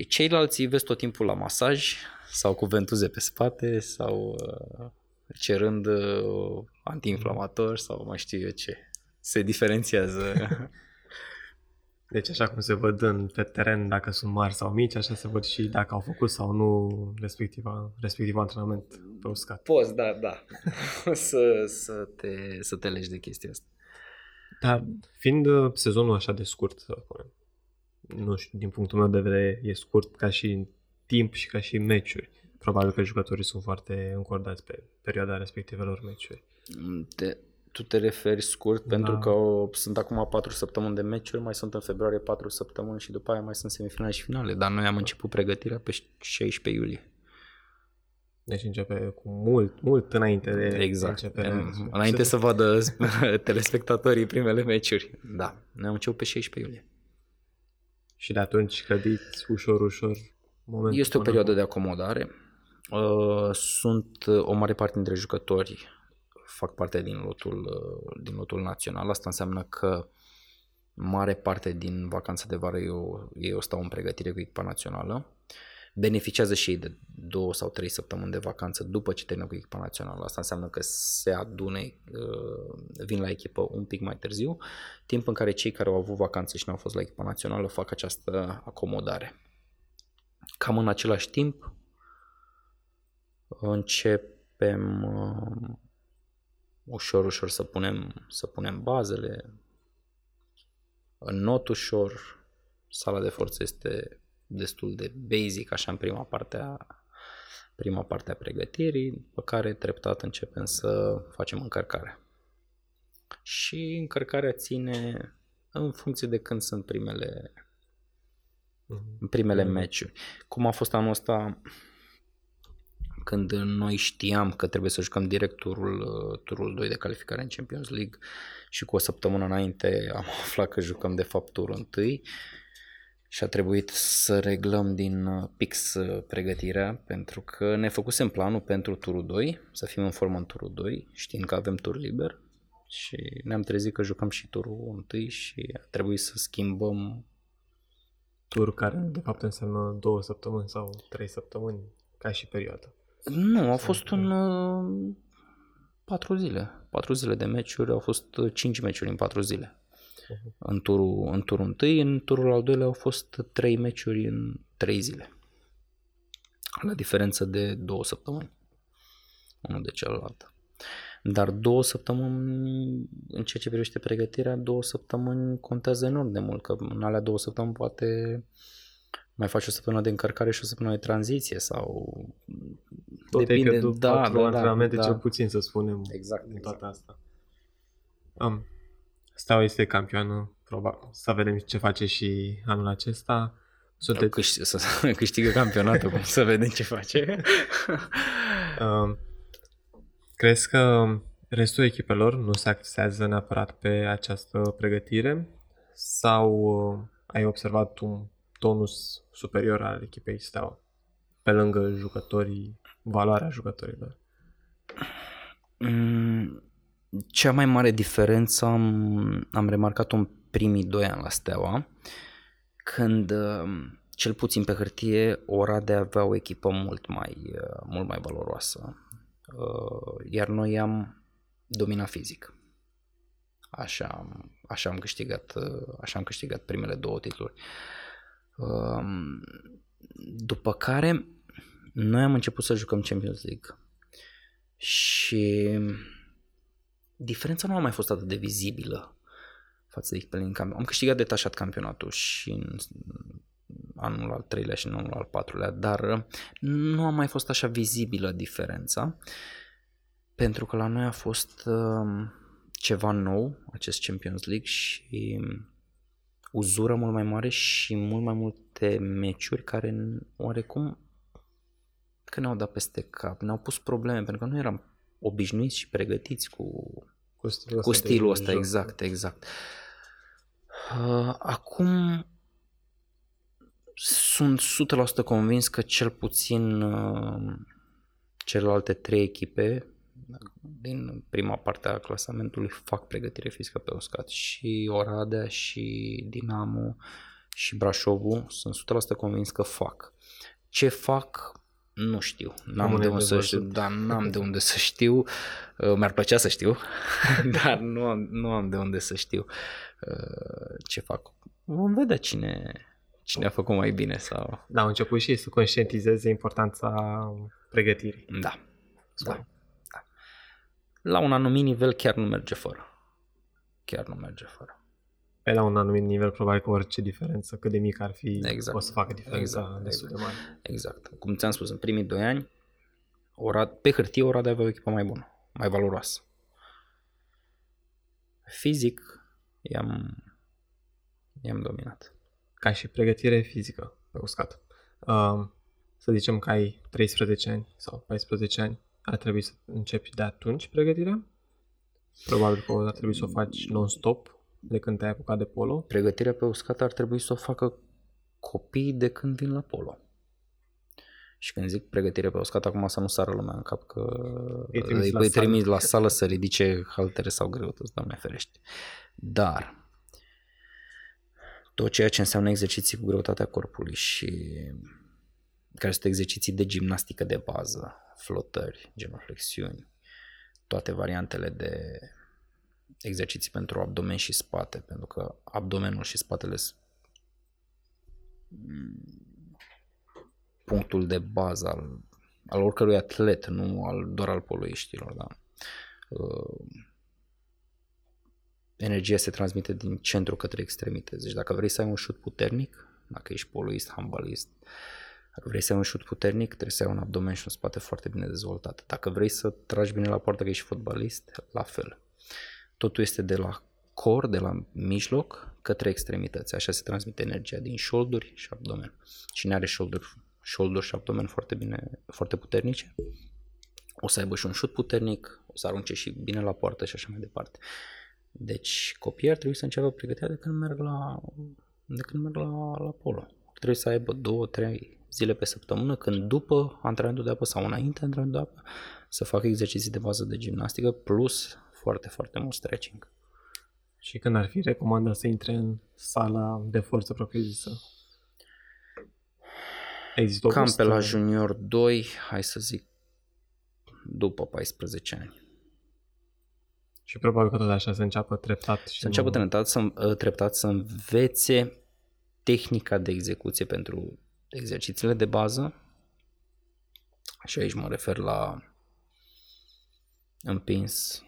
Ceilalți vezi tot timpul la masaj sau cu ventuze pe spate sau uh, cerând uh, antiinflamator sau mai știu eu ce. Se diferențiază. *laughs* Deci așa cum se văd în, pe teren dacă sunt mari sau mici, așa se văd și dacă au făcut sau nu respectiva, respectiv antrenament pe uscat. Poți, da, da. *laughs* să, să, te, să te legi de chestia asta. Dar fiind uh, sezonul așa de scurt, să spunem, nu știu, din punctul meu de vedere e scurt ca și timp și ca și meciuri. Probabil că jucătorii sunt foarte încordați pe perioada respectivelor meciuri. Te, tu te referi scurt da. pentru că o, sunt acum 4 săptămâni de meciuri, mai sunt în februarie 4 săptămâni și după aia mai sunt semifinale și finale, dar noi am început pregătirea pe 16 iulie. Deci începe cu mult, mult înainte de exact. începere. Înainte să vadă *laughs* telespectatorii primele meciuri. Da, ne am început pe 16 iulie. Și de atunci cădiți ușor, ușor momentul Este o perioadă de acomodare. Uh, sunt uh, o mare parte dintre jucători fac parte din lotul, uh, din lotul național. Asta înseamnă că mare parte din vacanța de vară eu, eu stau în pregătire cu echipa națională. Beneficiază și ei de două sau trei săptămâni de vacanță după ce termină cu echipa națională. Asta înseamnă că se adune, vin la echipă un pic mai târziu, timp în care cei care au avut vacanță și nu au fost la echipa națională fac această acomodare. Cam în același timp începem uh, ușor, ușor să punem, să punem bazele. În not ușor, sala de forță este destul de basic, așa în prima parte a, prima parte a pregătirii, pe care treptat începem să facem încărcarea. Și încărcarea ține în funcție de când sunt primele în primele mm. meciuri. Cum a fost anul ăsta când noi știam că trebuie să jucăm direct turul, turul 2 de calificare în Champions League și cu o săptămână înainte am *laughs* aflat că jucăm de fapt turul 1 și a trebuit să reglăm din pix pregătirea pentru că ne făcusem planul pentru turul 2, să fim în formă în turul 2, știind că avem tur liber și ne-am trezit că jucăm și turul 1 și a trebuit să schimbăm tur care de fapt înseamnă două săptămâni sau trei săptămâni ca și perioadă. Nu, a fost un uh, patru zile. Patru zile de meciuri, au fost uh, cinci meciuri în patru zile. Uh-huh. În turul, în turul întâi, în turul al doilea au fost trei meciuri în trei zile. La diferență de două săptămâni. Unul de celălalt. Dar două săptămâni, în ceea ce privește pregătirea, două săptămâni contează enorm de mult, că în alea două săptămâni poate mai faci o săptămână de încărcare și o săptămână de tranziție sau... Tot Depinde, că da, patru da, antrenamente da, cel puțin să spunem exact, din exact. toată asta. Um, Steaua este campioană, probabil. Să vedem ce face și anul acesta. Sunteți... Câștig, să *laughs* câștigă campionatul, cum să vedem ce face. *laughs* um, crezi că restul echipelor nu se axează neapărat pe această pregătire sau uh, ai observat un tonus superior al echipei Steaua, pe lângă jucătorii, valoarea jucătorilor? Mm, cea mai mare diferență am, am remarcat-o în primii doi ani la Steaua, când um, cel puțin pe hârtie Oradea avea o echipă mult mai, uh, mult mai valoroasă, uh, iar noi am dominat fizic. Așa, așa am câștigat, uh, așa am câștigat primele două titluri. După care noi am început să jucăm Champions League și diferența nu a mai fost atât de vizibilă față de echipele din campionat. Am câștigat detașat campionatul și în anul al treilea și în anul al patrulea, dar nu a mai fost așa vizibilă diferența pentru că la noi a fost uh, ceva nou, acest Champions League și uzură mult mai mare și mult mai multe meciuri care oarecum că ne-au dat peste cap, ne-au pus probleme, pentru că nu eram obișnuiți și pregătiți cu, Cu stilul cu ăsta de stilul ăsta, joc. exact, exact. Uh, Acum sunt 100% convins că cel puțin uh, celelalte trei echipe din prima parte a clasamentului fac pregătire fizică pe uscat și Oradea și Dinamo și Brașovul sunt 100% convins că fac. Ce fac nu știu, n-am Rămâne de de unde să știu, văzut. dar n-am de *laughs* unde să știu, Uh, mi-ar plăcea să știu, *laughs* dar nu am, nu am de unde să știu uh, ce fac. Vom vedea cine, cine a făcut mai bine sau... Da, au început și ei să conștientizeze importanța pregătirii. Da, Spune. da, da. La un anumit nivel chiar nu merge fără. Chiar nu merge fără. Pe la un anumit nivel, probabil că orice diferență, cât de mică ar fi, Exact. o să facă diferența Exact, destul de mare. Exact. Cum ți-am spus, în primii doi ani, Orad, pe hârtie Oradea avea o echipă mai bună, mai valoroasă. Fizic, i-am, i-am dominat. Ca și pregătire fizică pe uscat. Uh, să zicem că ai 13 ani sau 14 ani, ar trebui să începi de atunci pregătirea? Probabil că ar trebui să o faci non-stop de când te-ai apucat de polo. Pregătirea pe uscat ar trebui să o facă copiii de când vin la polo. Și când zic pregătire pe uscat, acum să nu sară lumea în cap că Îi trimiți îi la îi sală. trimiți la sală să ridice haltere sau greutăți, doamne ferește. Dar tot ceea ce înseamnă exerciții cu greutatea corpului și care sunt exerciții de gimnastică de bază, flotări, genuflexiuni, toate variantele de exerciții pentru abdomen și spate, pentru că abdomenul și spatele sunt mm, punctul de bază al, al oricărui atlet, nu al, doar al poloiștilor. Da? Uh, energia se transmite din centru către extremități. Deci dacă vrei să ai un șut puternic, dacă ești poloist, handbalist, dacă vrei să ai un șut puternic, trebuie să ai un abdomen și un spate foarte bine dezvoltat. Dacă vrei să tragi bine la poartă că ești fotbalist, la fel. Totul este de la cor, de la mijloc, către extremități. Așa se transmite energia din șolduri și abdomen. Cine are șolduri, șolduri și abdomen foarte bine, foarte puternice, o să aibă și un șut puternic, o să arunce și bine la poartă și așa mai departe. Deci copiii ar trebui să înceapă pregătirea de când merg la, de când merg la, la polo. Trebuie să aibă două, trei zile pe săptămână, când după antrenamentul de apă sau înainte antrenamentul de apă, să facă exerciții de bază de gimnastică plus foarte, foarte mult stretching. Și când ar fi recomandat să intre în sala de forță propriu-zisă? Există o Cam pe vârstă? la junior 2, hai să zic, după 14 ani. Și probabil că tot așa se înceapă treptat. Și Să înceapă nu... treptat să, ă, treptat să învețe tehnica de execuție pentru exercițiile de bază. Și aici mă refer la împins,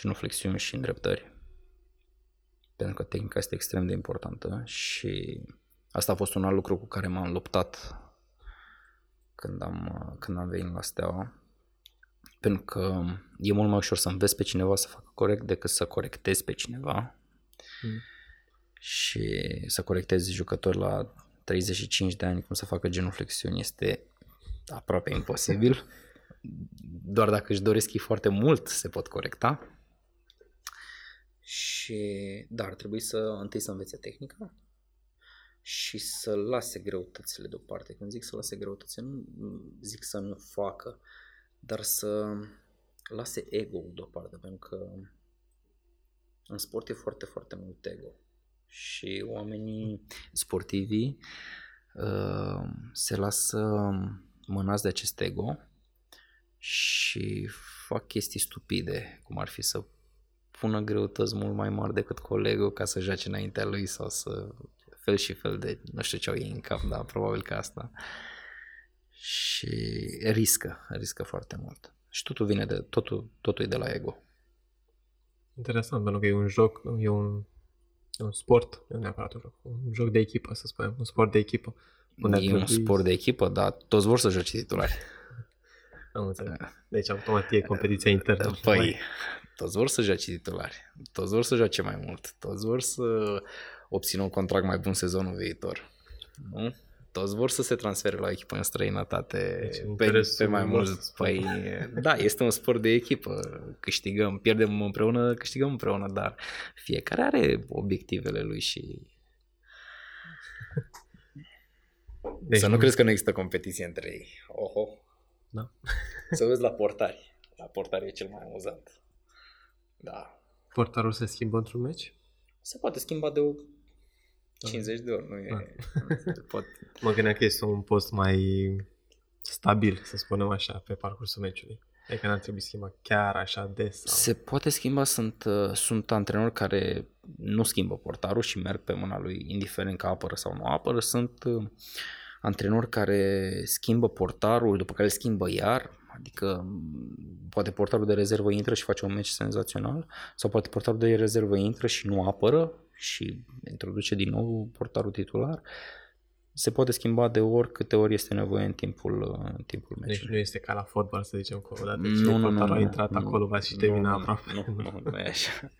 genuflexiuni și îndreptări. Pentru că tehnica este extrem de importantă și asta a fost un alt lucru cu care m-am luptat când am, când am venit la Steaua. Pentru că e mult mai ușor să înveți pe cineva să facă corect decât să corectezi pe cineva Mm. și să corectezi jucători la 35 de ani cum să facă genuflexiuni este aproape imposibil. *laughs* Doar dacă își doresc ei foarte mult se pot corecta. Și da, ar trebui să întâi să învețe tehnica și să lase greutățile deoparte. Când zic să lase greutățile, nu zic să nu facă, dar să lase ego-ul deoparte, pentru că în sport e foarte, foarte mult ego. Și oamenii sportivi uh, se lasă mânați de acest ego și fac chestii stupide, cum ar fi să pună greutăți mult mai mari decât colegul ca să joace înaintea lui sau să fel și fel de, nu știu ce au ei în cap, dar probabil că asta. Și riscă, riscă foarte mult. Și totul vine de, totul, totul e de la ego. Interesant, pentru că e un joc, e un, e un sport, nu neapărat un joc, un joc de echipă, să spunem, un sport de echipă. Unde ar E un trebui- sport de echipă, dar toți vor să joace titulari. Am înțeles. Deci automat e competiția internă. Păi, toți vor să joace titulari, toți vor să joace mai mult, toți vor să obțină un contract mai bun sezonul viitor. Nu? toți vor să se transfere la o echipă în străinătate Deci, pe, interesul pe mai lor mult. să spun. Păi, da, este un sport de echipă. Câștigăm, pierdem împreună, câștigăm împreună, dar fiecare are obiectivele lui și Deci să nu crezi că nu există competiție între ei. Oho. Da. Să vezi la portari. La portari e cel mai amuzant. Da. Portarul se schimbă într-un meci? Se poate schimba de o 50 de ori, nu e... Pot, Mă gândeam că este un post mai stabil, să spunem așa, pe parcursul meciului. Adică n-ar trebui schimbat chiar așa des. Sau... Se poate schimba, sunt, uh, sunt antrenori care nu schimbă portarul și merg pe mâna lui, indiferent că apără sau nu apără. Sunt uh, antrenori care schimbă portarul, după care îl schimbă iar, adică m, poate portarul de rezervă intră și face un meci senzațional, sau poate portarul de rezervă intră și nu apără și introduce din nou portarul titular. Se poate schimba de ori câte ori este nevoie în timpul, uh, în timpul Deci meciului. nu este ca la fotbal, să zicem, că odată ce Nu, nu, nu, portarul a nu, intrat nu, acolo, va și nu, termina nu, aproape. Nu, nu, nu e așa. *laughs*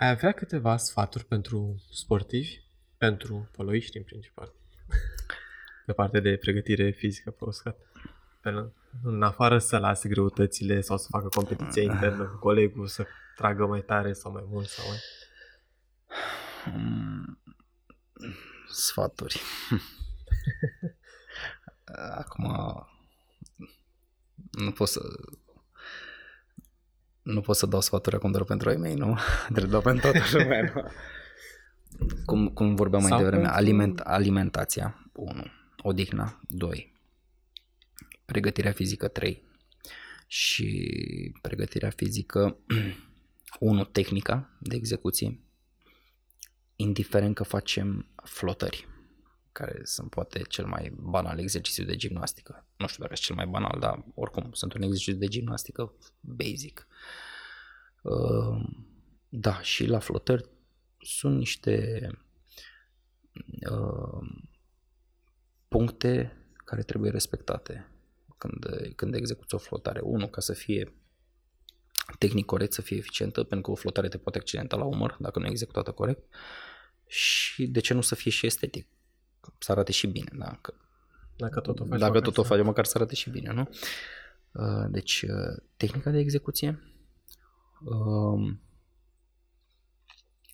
Ai avea câteva sfaturi pentru sportivi, pentru poloiști în principal, *laughs* pe partea de pregătire fizică pe uscat. Pe, în afară să lase greutățile sau să facă competiție internă cu colegul, să tragă mai tare sau mai mult sau mai... Mm, Sfaturi. *laughs* Acum nu pot să nu pot să dau sfaturi acum doar pentru ai mei, nu? *laughs* Trebuie dau pentru toată lumea, nu? Cum, cum vorbeam mai Sau devreme, pentru- aliment, alimentația, 1. Odihna, 2. Pregătirea fizică, 3. Și pregătirea fizică, *clears throat* 1. Tehnica de execuție, indiferent că facem flotări, care sunt poate cel mai banal exercițiu de gimnastică. Nu știu dacă e cel mai banal, dar oricum sunt un exercițiu de gimnastică basic. Uh, Da, și la flotări sunt niște uh, puncte care trebuie respectate când, când execuți o flotare. Unu, ca să fie tehnic corect, să fie eficientă, pentru că o flotare te poate accidenta la umăr dacă nu e executată corect. Și de ce nu să fie și estetic? Să arate și bine, da? Că Dacă tot o faci dacă măcar tot o să- face, măcar să arate și bine, nu? Uh, Deci, uh, tehnica de execuție, um,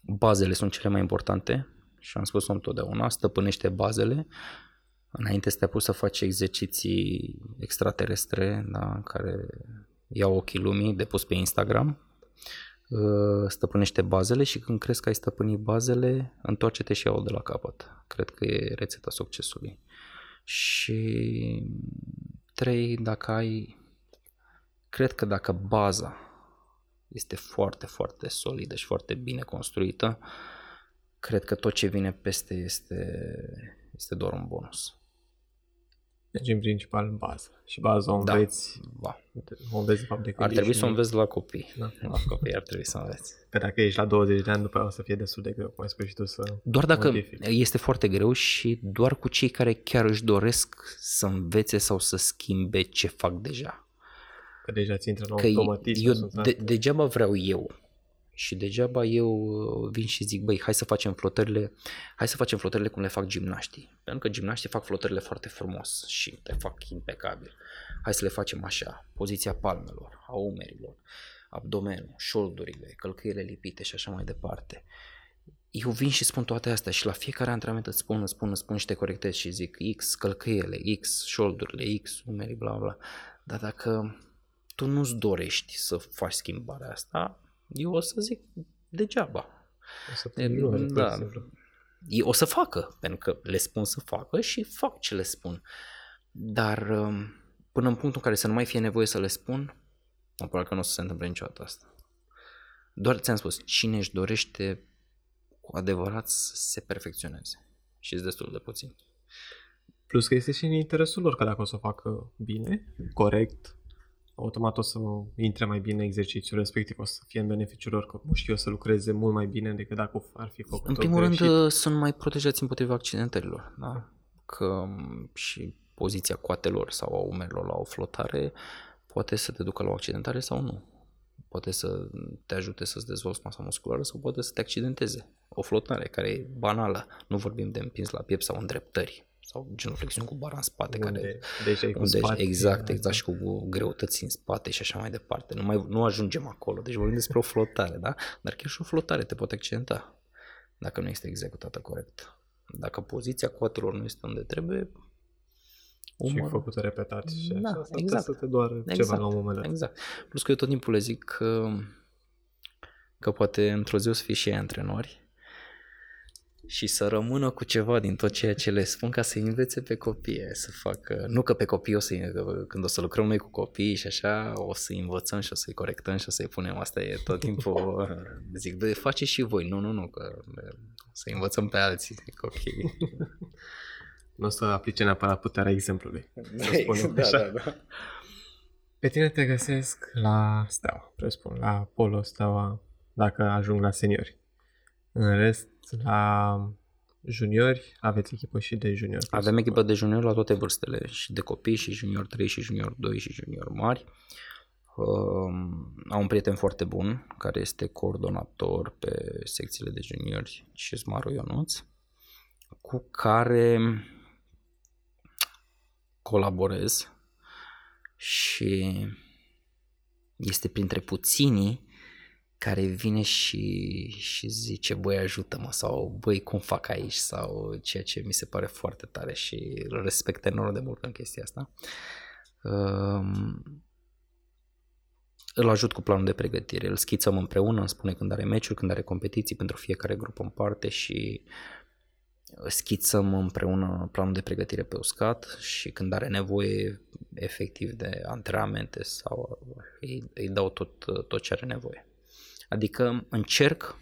bazele sunt cele mai importante și am spus-o întotdeauna, stăpânește bazele înainte să te apuci să faci exerciții extraterestre, da, care iau ochii lumii de pus pe Instagram, uh, stăpânește bazele și când crezi că ai stăpânit bazele, întoarce-te și iau de la capăt. Cred că e rețeta succesului. Și trei, dacă ai, cred că dacă baza este foarte, foarte solidă și foarte bine construită, cred că tot ce vine peste este, este doar un bonus. Deci, în principal, bază. Și baza o Da. înveți, Va. o înveți de fapt de Ar când trebui ești să o mic. înveți la copii. Da. La copii ar trebui să înveți. Că dacă ești la 20 de ani, după aia o să fie destul de greu, cum ai spus și tu, să Doar dacă modifici. este foarte greu și doar cu cei care chiar își doresc să învețe sau să schimbe ce fac deja. Că deja ți intră în Că automatism. eu sunt de, degeaba vreau eu și degeaba eu uh, vin și zic, băi, hai să facem flotările, hai să facem flotările cum le fac gimnaștii. Pentru că gimnaștii fac flotările foarte frumos și le fac impecabil. Hai să le facem așa, poziția palmelor, a umerilor, abdomenul, șoldurile, călcâiele lipite și așa mai departe. Eu vin și spun toate astea și la fiecare antrenament îți spun, îți spun, îți spun și te corectez și zic X călcâiele, X șoldurile, X umerii, bla bla. Dar dacă tu nu-ți dorești să faci schimbarea asta, eu o să zic degeaba. O să te E, ignori, pur și da. simplu. Ei o să facă, pentru că le spun să facă și fac ce le spun. Dar um, până în punctul în care să nu mai fie nevoie să le spun, mă probabil că nu o să se întâmple niciodată asta. Doar ți-am spus, cine își dorește cu adevărat să se perfecționeze. Și e destul de puțin. Plus că este și în interesul lor, că dacă o să o facă bine, corect, automat o să intre mai bine exercițiul respectiv, o să fie în beneficiul lor, că știu eu să lucreze mult mai bine decât dacă ar fi făcut În primul rând uh, sunt mai protejați împotriva accidentărilor, da? Că m, și poziția coatelor sau a umerilor la o flotare poate să te ducă la o accidentare sau nu. Poate să te ajute să-ți dezvolți masa musculară sau poate să te accidenteze. o flotare care e banală. Nu vorbim de împins la piept sau îndreptări sau genuflexiuni cu bara în spate. Unde, care, deci ai cu unde, spate, exact, exact, și cu greutăți în spate și așa mai departe. Nu, mai, nu ajungem acolo, deci vorbim despre o flotare, da? Dar chiar și o flotare te poate accidenta dacă nu este executată corect. Dacă poziția coatelor nu este unde trebuie, umărul... Și făcută repetat și da, așa, exact. să te doară exact, ceva la un moment dat. Exact. Plus că eu tot timpul le zic că, că poate într-o zi o să fie și ei antrenori și să rămână cu ceva din tot ceea ce le spun ca să învețe pe copii să facă, nu că pe copii o să când o să lucrăm noi cu copii și așa o să învățăm și o să-i corectăm și o să-i punem, asta e tot timpul, *laughs* zic, bă, face și voi, nu, nu, nu, că să învățăm pe alții, zic, ok. *laughs* Nu o să aplice neapărat puterea exemplului. Da, da, da, da. Pe tine te găsesc la Steaua, presupun, la Polo Steaua, dacă ajung la seniori. În rest, la juniori, aveți echipă și de juniori. Avem echipă de juniori la toate vârstele, și de copii, și junior 3, și junior 2, și junior mari. Um, am un prieten foarte bun, care este coordonator pe secțiile de juniori, și Maru Ionuț, cu care colaborez și este printre puținii care vine și, și zice, băi, ajută-mă, sau băi, cum fac aici, sau ceea ce mi se pare foarte tare și îl respect enorm de mult în chestia asta. Um, îl ajut cu planul de pregătire, îl schițăm împreună, îmi spune când are meciuri, când are competiții pentru fiecare grup în parte și schițăm împreună planul de pregătire pe uscat și când are nevoie efectiv de antrenamente sau îi, îi dau tot, tot ce are nevoie. Adică încerc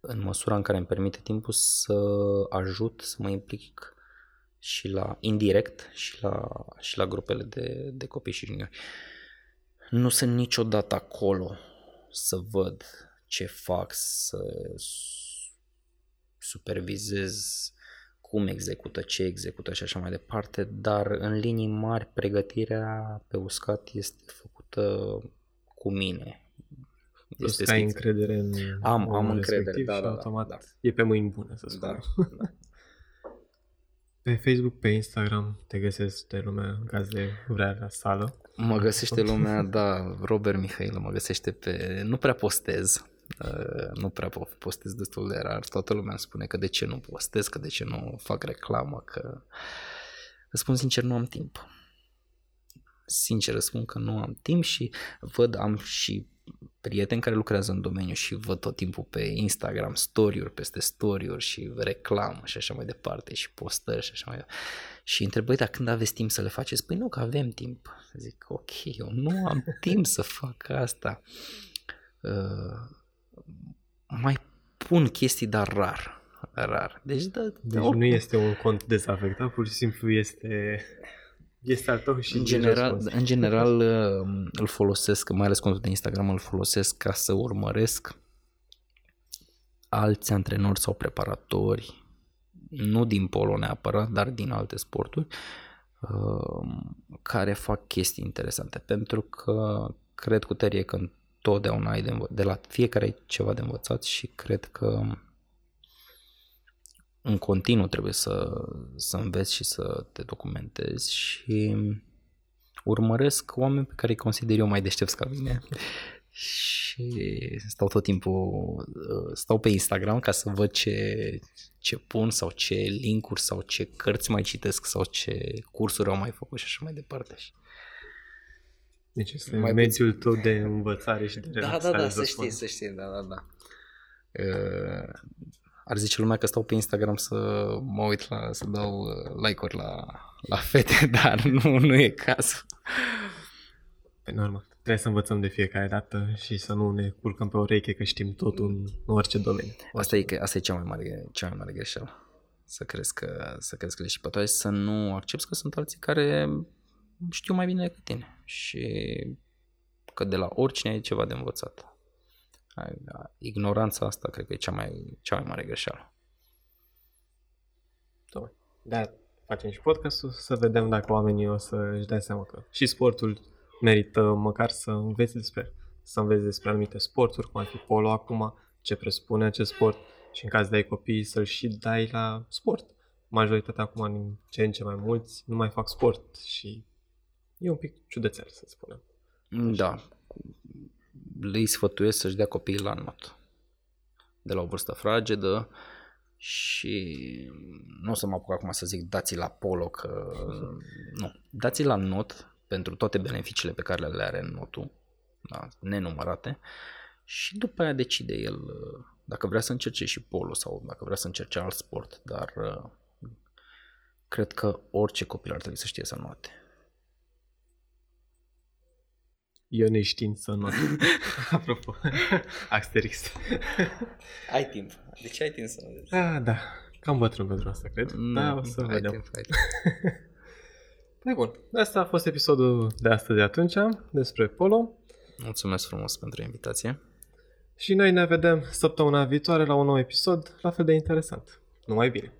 în măsura în care îmi permite timpul să ajut, să mă implic și la indirect și la, și la grupele de, de copii și juniori. Nu sunt niciodată acolo să văd ce fac, să supervizez cum execută, ce execută și așa mai departe, dar în linii mari pregătirea pe uscat este făcută cu mine. Este ai încredere în am, am încredere, da, și da, automat da. e pe mâini bune, să spun. Da, da. Pe Facebook, pe Instagram te găsesc de lumea în caz de vrea la sală. Mă găsește lumea, *laughs* da, Robert Mihail mă găsește pe... Nu prea postez, uh, nu prea postez destul de rar. Toată lumea îmi spune că de ce nu postez, că de ce nu fac reclamă, că... Spun sincer, nu am timp sincer spun că nu am timp și văd, am și prieteni care lucrează în domeniu și văd tot timpul pe Instagram story-uri peste story-uri și reclamă și așa mai departe și postări și așa mai departe. Și întreb, băi, dar când aveți timp să le faceți? Păi nu, că avem timp. Zic, ok, eu nu am *laughs* timp să fac asta. Uh, mai pun chestii, dar rar. Rar. Deci, da, deci nu este un cont dezafectat, pur și simplu este este al tău și în general, în general um, îl folosesc, mai ales contul de Instagram îl folosesc ca să urmăresc alți antrenori sau preparatori, nu din polo neapărat, dar din alte sporturi, um, care fac chestii interesante. Pentru că cred cu tărie că întotdeauna ai de, învă- de la fiecare ai ceva de învățat și cred că în continuu trebuie să, să înveți și să te documentezi și urmăresc oameni pe care îi consider eu mai deștepți ca mine și stau tot timpul, stau pe Instagram ca să văd ce, ce pun sau ce linkuri sau ce cărți mai citesc sau ce cursuri au mai făcut și așa mai departe. Deci este mai mediul tău de învățare și de Da, da, da, să știi, să știi, da, da, da. Uh, ar zice lumea că stau pe Instagram să mă uit la, să dau uh, like-uri la, la fete, *laughs* dar nu, nu e cazul. Pe normal. Trebuie să învățăm de fiecare dată și să nu ne culcăm pe ureche că știm totul în orice domeniu. Asta e, asta e cea mai mare, cea mai mare greșeală. Să crezi că, să crezi că le și pătoare, să nu accepti că sunt alții care știu mai bine decât tine și că de la oricine ai ceva de învățat. Ignoranța asta cred că e cea mai, cea mai mare greșeală. Da, facem și podcastul să vedem dacă oamenii o să își dea seama că și sportul merită măcar să înveți despre să înveți despre anumite sporturi, cum ar fi polo acum, ce presupune acest sport și în caz de ai copii să-l și dai la sport. Majoritatea acum, din ce în ce mai mulți, nu mai fac sport și e un pic ciudățel, să spunem. Da. Îi sfătuiesc să-și dea copiii la not. De la o vârstă fragedă și nu o să mă apuc acum să zic dați la polo că *laughs* nu. Dați la not pentru toate beneficiile pe care le are notul, da, nenumărate și după aia decide el dacă vrea să încerce și polo sau dacă vrea să încerce alt sport, dar cred că orice copil ar trebui să știe să note. Eu neștiind să not. *laughs* Apropo, Asterix. ai timp. Deci ai timp să notezi. Ah, da. Cam bătrân pentru asta, cred. Mm, da, o să vedem. Timp, ai *laughs* timp. păi bun. Asta a fost episodul de astăzi de atunci despre polo. Mulțumesc frumos pentru invitație. Și noi ne vedem săptămâna viitoare la un nou episod, la fel de interesant. Numai bine!